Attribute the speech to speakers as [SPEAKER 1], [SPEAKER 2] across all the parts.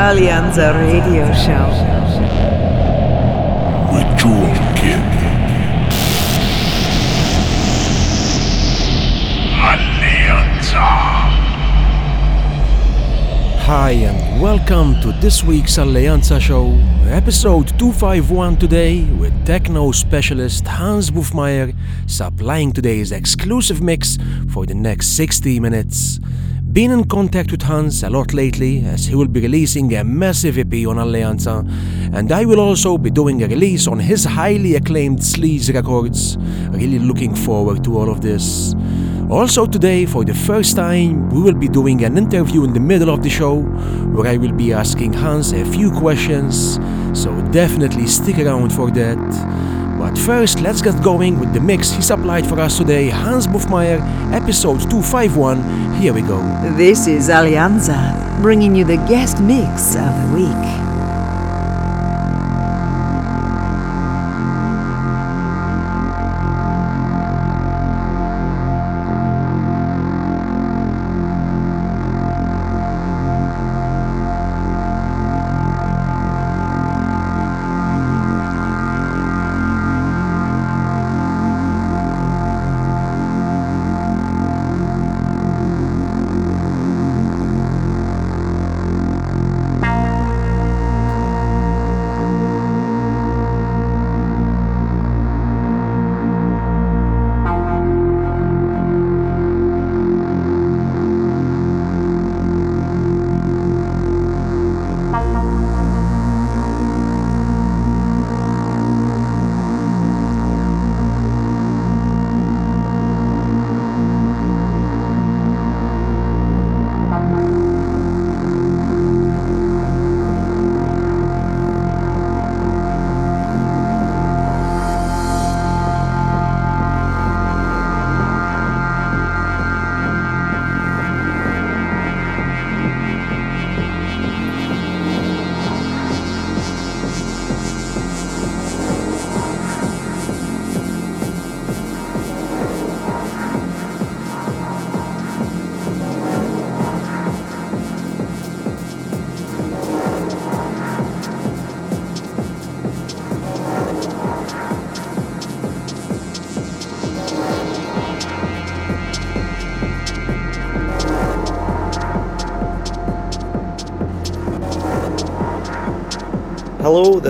[SPEAKER 1] Alleanza Radio Show.
[SPEAKER 2] With Jewel Kid. Alleanza.
[SPEAKER 3] Hi and welcome to this week's Alleanza show, episode 251 today with techno specialist Hans Bouffmyhre supplying today's exclusive mix for the next 60 minutes. Been in contact with Hans a lot lately as he will be releasing a massive EP on Alleanza and I will also be doing a release on his highly acclaimed Sleaze Records. Really looking forward to all of this. Also, today, for the first time, we will be doing an interview in the middle of the show where I will be asking Hans a few questions, so definitely stick around for that. But first, let's get going with the mix he supplied for us today Hans Bouffmyhre, episode 251. Here we go.
[SPEAKER 1] This is Alleanza, bringing you the guest mix of the week.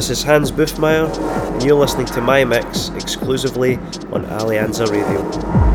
[SPEAKER 4] This is Hans Bouffmyhre, and you're listening to my mix exclusively on Alleanza Radio.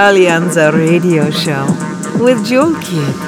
[SPEAKER 1] Alleanza Radio Show with Jewel Kid.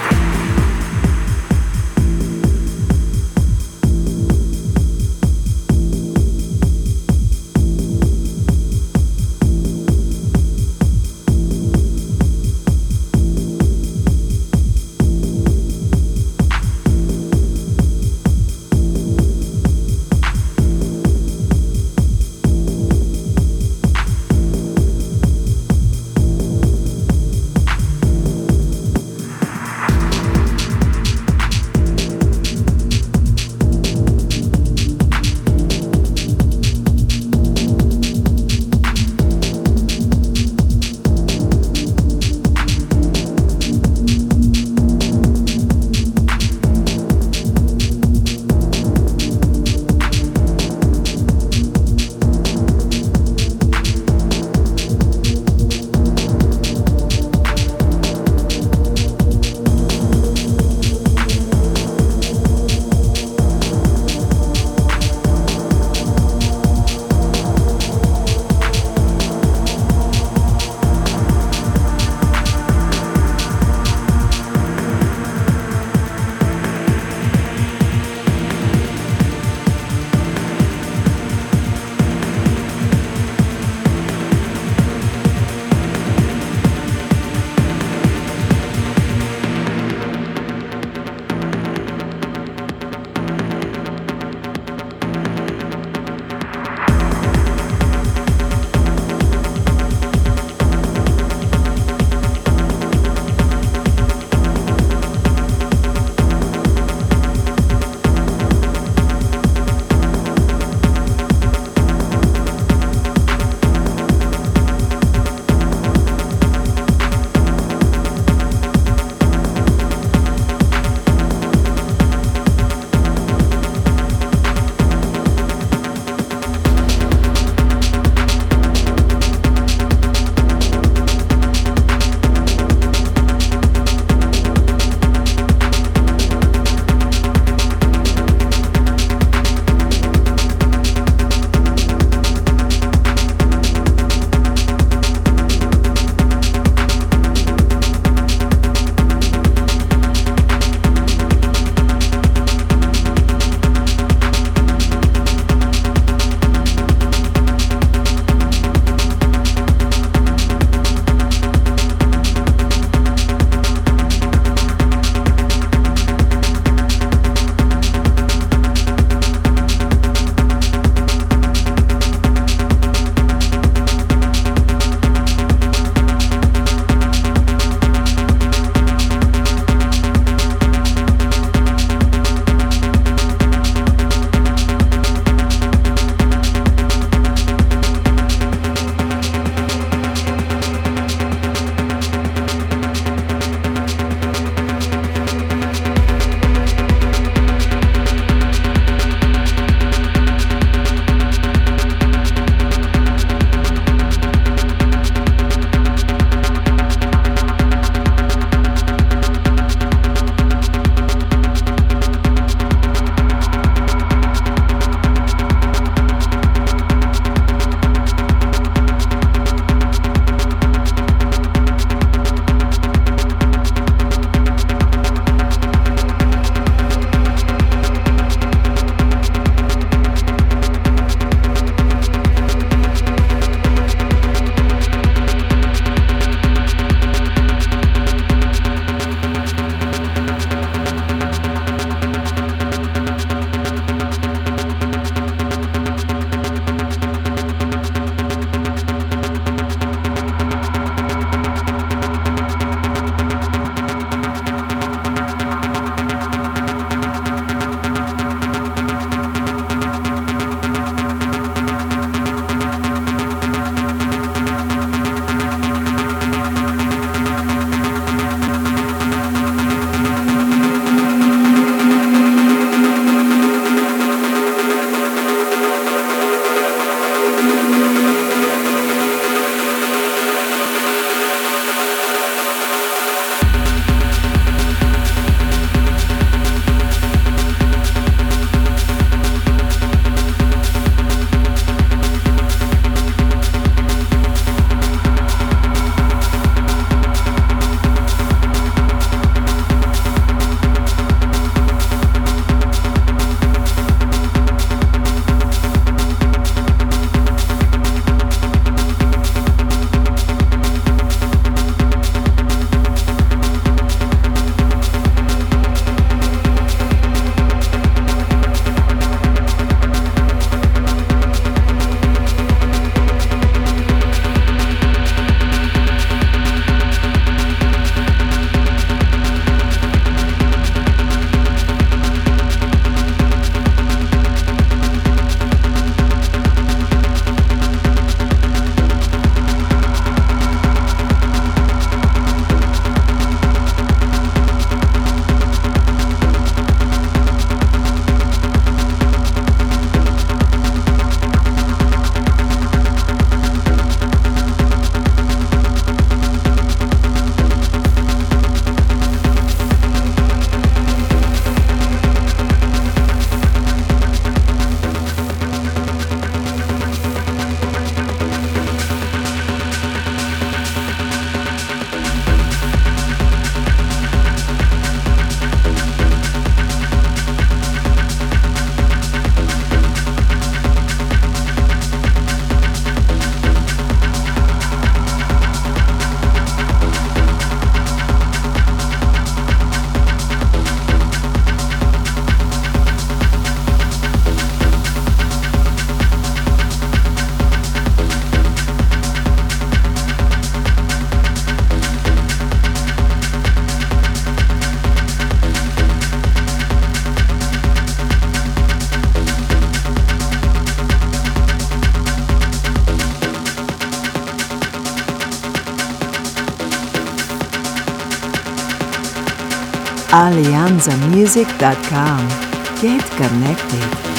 [SPEAKER 1] alleanzamusic.com. Get connected.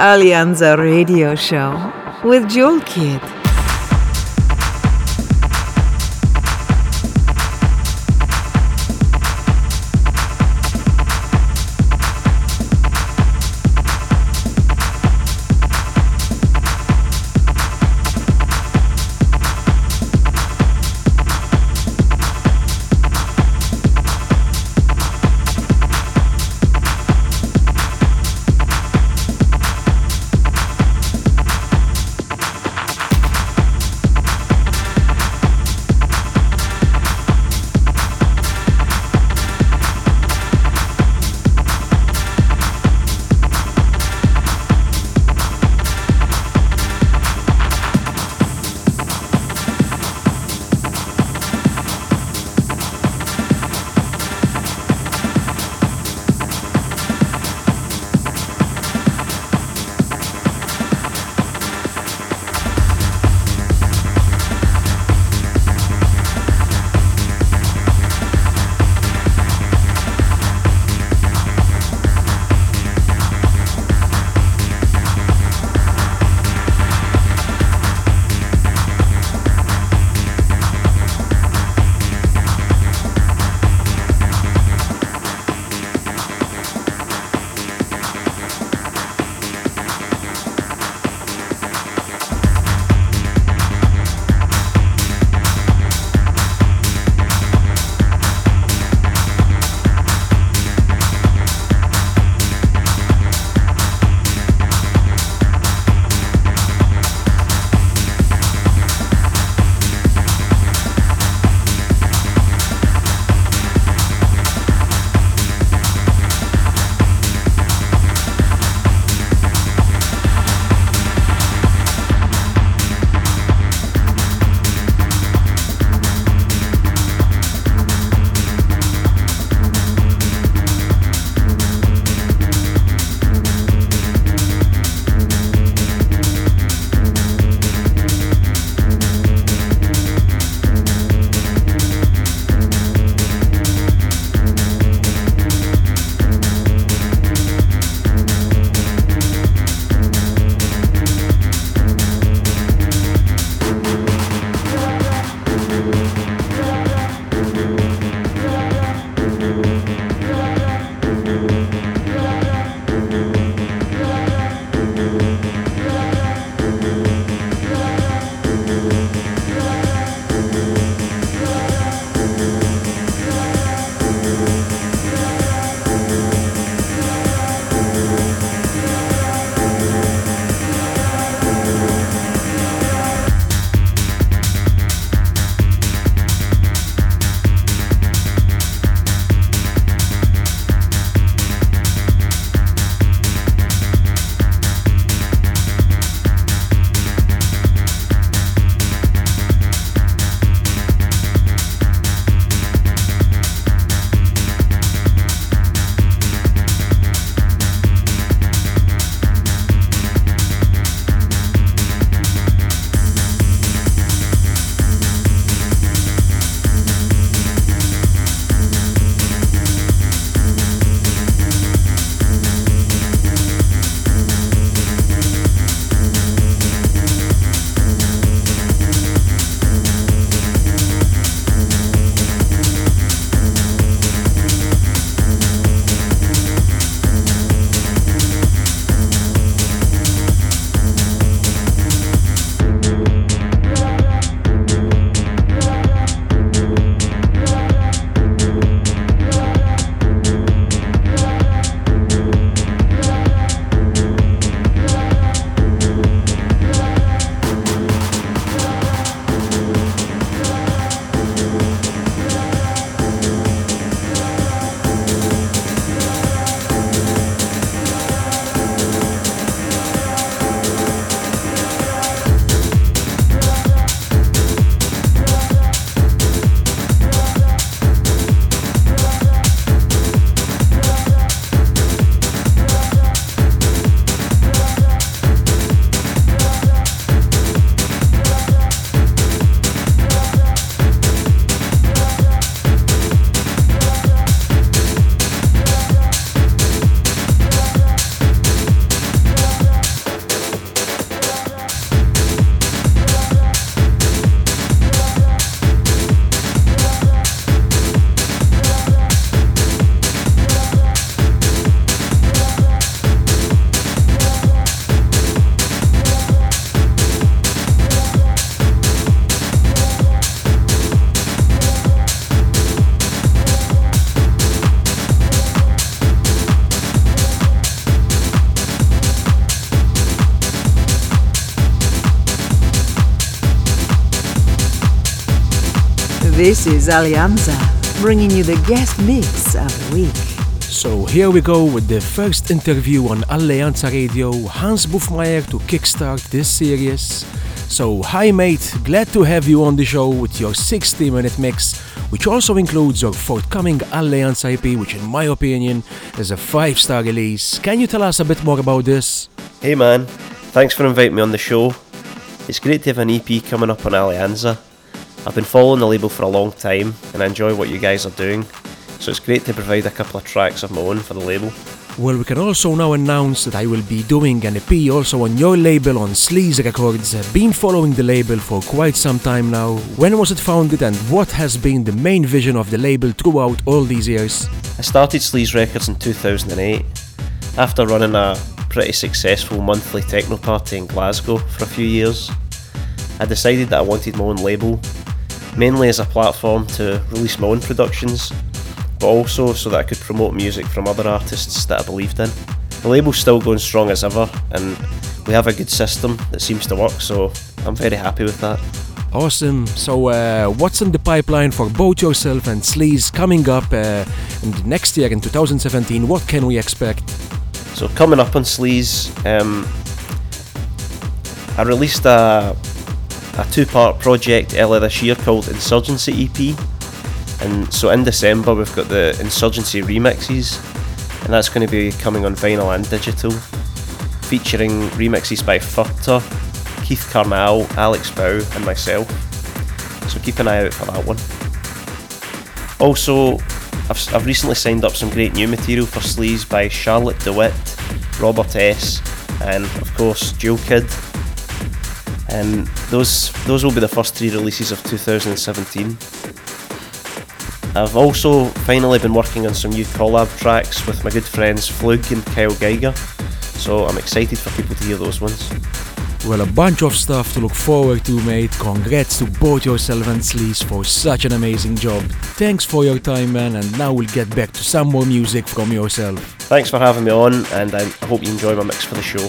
[SPEAKER 1] Alleanza Radio Show with Jewel Kid. This is Alleanza, bringing you the guest mix of the week.
[SPEAKER 3] So here we go with the first interview on Alleanza Radio, Hans Bouffmyhre to kickstart this series. So, hi mate, glad to have you on the show with your 60 minute mix, which also includes your forthcoming Alleanza EP, which in my opinion is a 5 star release. Can you tell us a bit more about this?
[SPEAKER 4] Hey man, thanks for inviting me on the show. It's great to have an EP coming up on Alleanza. I've been following the label for a long time and I enjoy what you guys are doing, so it's great to provide a couple of tracks of my own for the label.
[SPEAKER 3] Well, we can also now announce that I will be doing an EP also on your label on Sleaze Records. I've been following the label for quite some time now. When was it founded and what has been the main vision of the label throughout all these years?
[SPEAKER 4] I started Sleaze Records in 2008 after running a pretty successful monthly techno party in Glasgow for a few years. I decided that I wanted my own label mainly as a platform to release my own productions, but also so that I could promote music from other artists that I believed in. The label's still going strong as ever, and we have a good system that seems to work, so I'm very happy with that.
[SPEAKER 3] Awesome. So, uh, what's in the pipeline for both yourself and Sleaze coming up uh, next year in 2017? What can we expect?
[SPEAKER 4] So, coming up on Sleaze, um, I released a a two part project earlier this year called Insurgency EP. And so in December, we've got the Insurgency remixes, and that's going to be coming on vinyl and digital, featuring remixes by Furter, Keith Carnal, Alex Bau, and myself. So keep an eye out for that one. Also, I've, I've recently signed up some great new material for Sleaze by Charlotte de Witte, Robert S., and of course, Jewel Kid and those those will be the first three releases of 2017. I've also finally been working on some new collab tracks with my good friends Flug and Kyle Geiger, so I'm excited for people to hear those ones.
[SPEAKER 3] Well, a bunch of stuff to look forward to, mate. Congrats to both yourself and Sleaze for such an amazing job. Thanks for your time, man, and now we'll get back to some more music from yourself.
[SPEAKER 4] Thanks for having me on, and I hope you enjoy my mix for the show.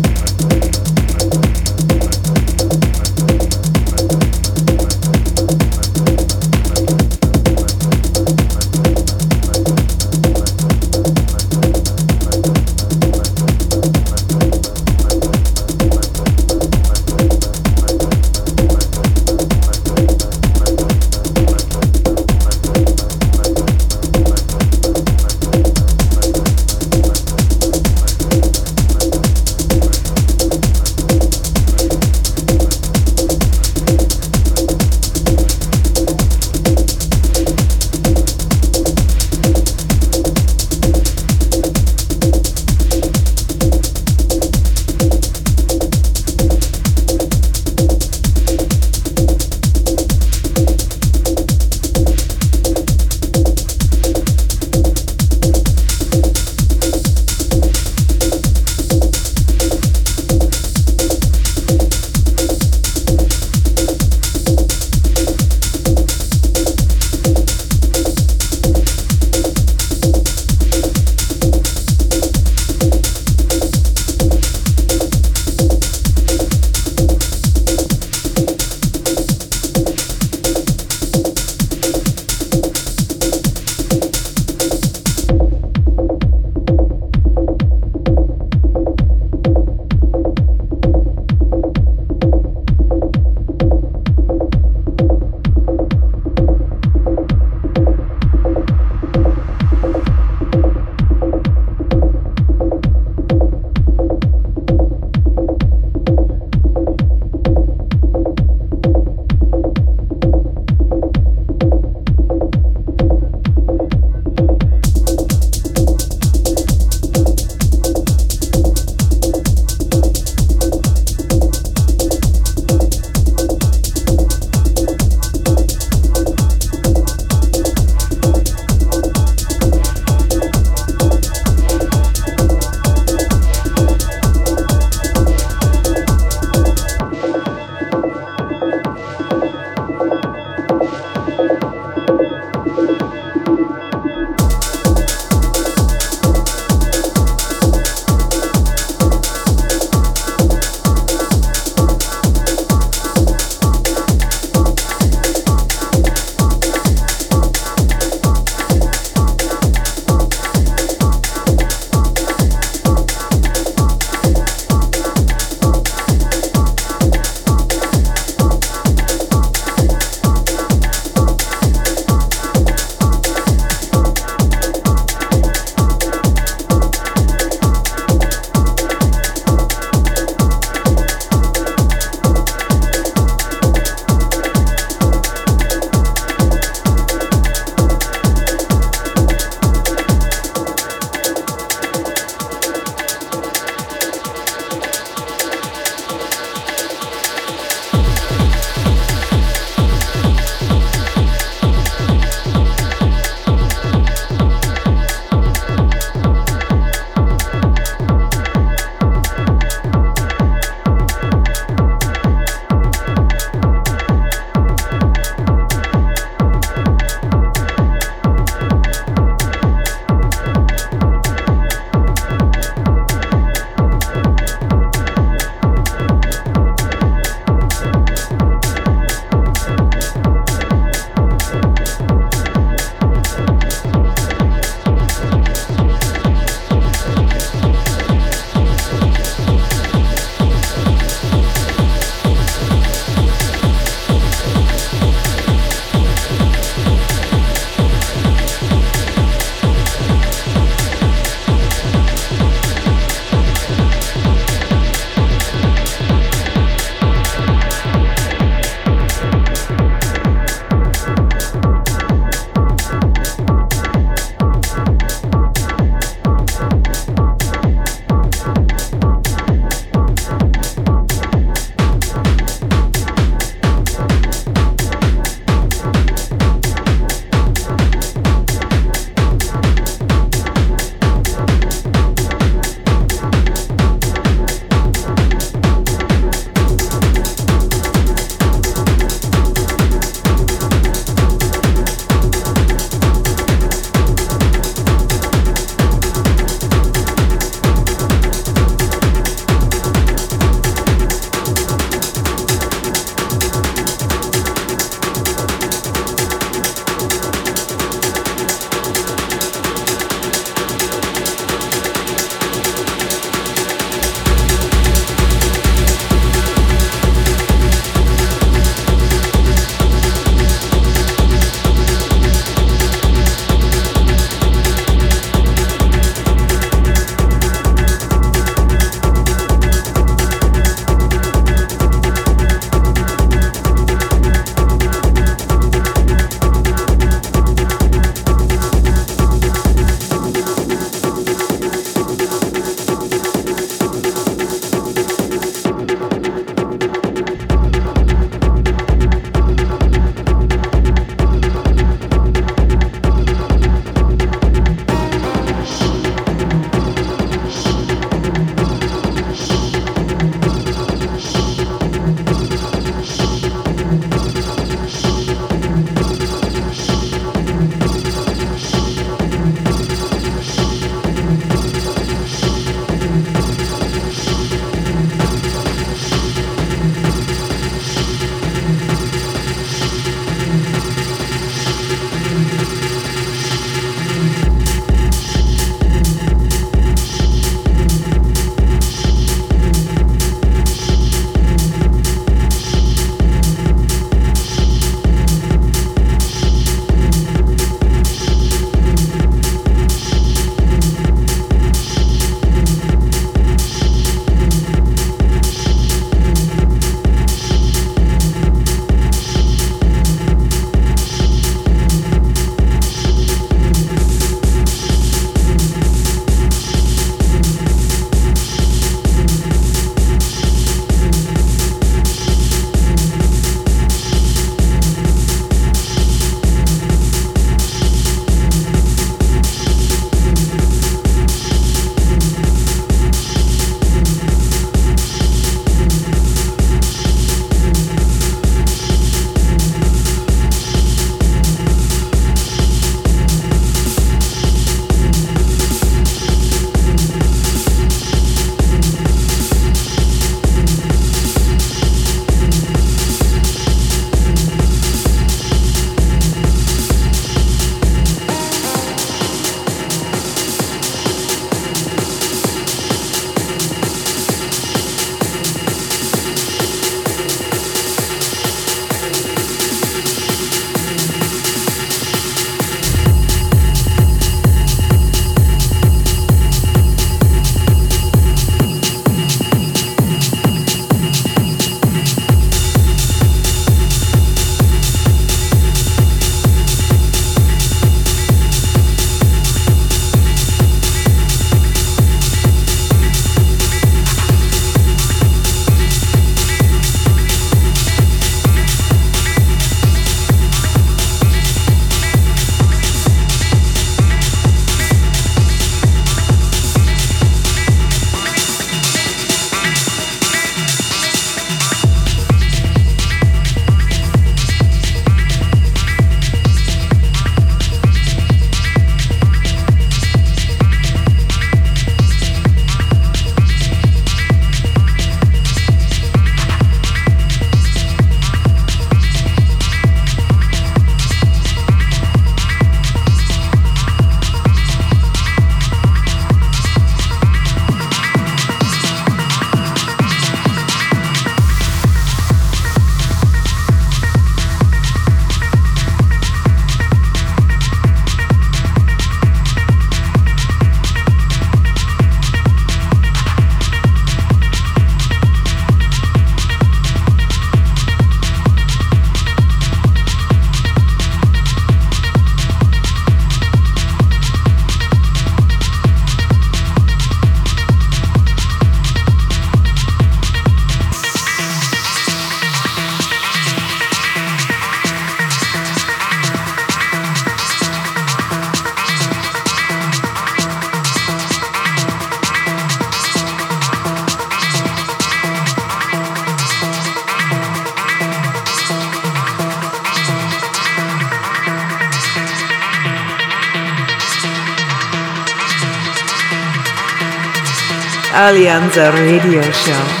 [SPEAKER 1] Alleanza Radio Show.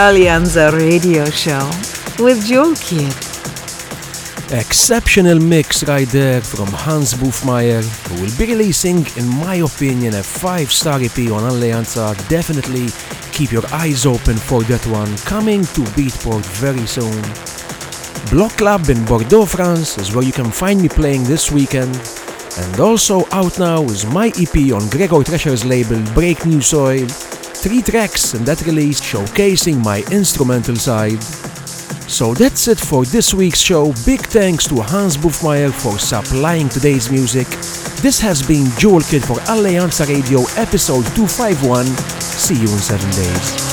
[SPEAKER 1] Alleanza Radio Show with Jewel Kid.
[SPEAKER 3] Exceptional mix right there from Hans Bouffmyhre, who will be releasing, in my opinion, a 5-star EP on Alleanza. Definitely keep your eyes open for that one, coming to Beatport very soon. Block Club in Bordeaux, France is where you can find me playing this weekend. And also out now is my EP on Gregor Tresher's label Break New Soil, three tracks in that release showcasing my instrumental side. So that's it for this week's show. Big thanks to Hans Bouffmyhre for supplying today's music. This has been Jewel Kid for Alleanza Radio episode 251. See you in 7 days.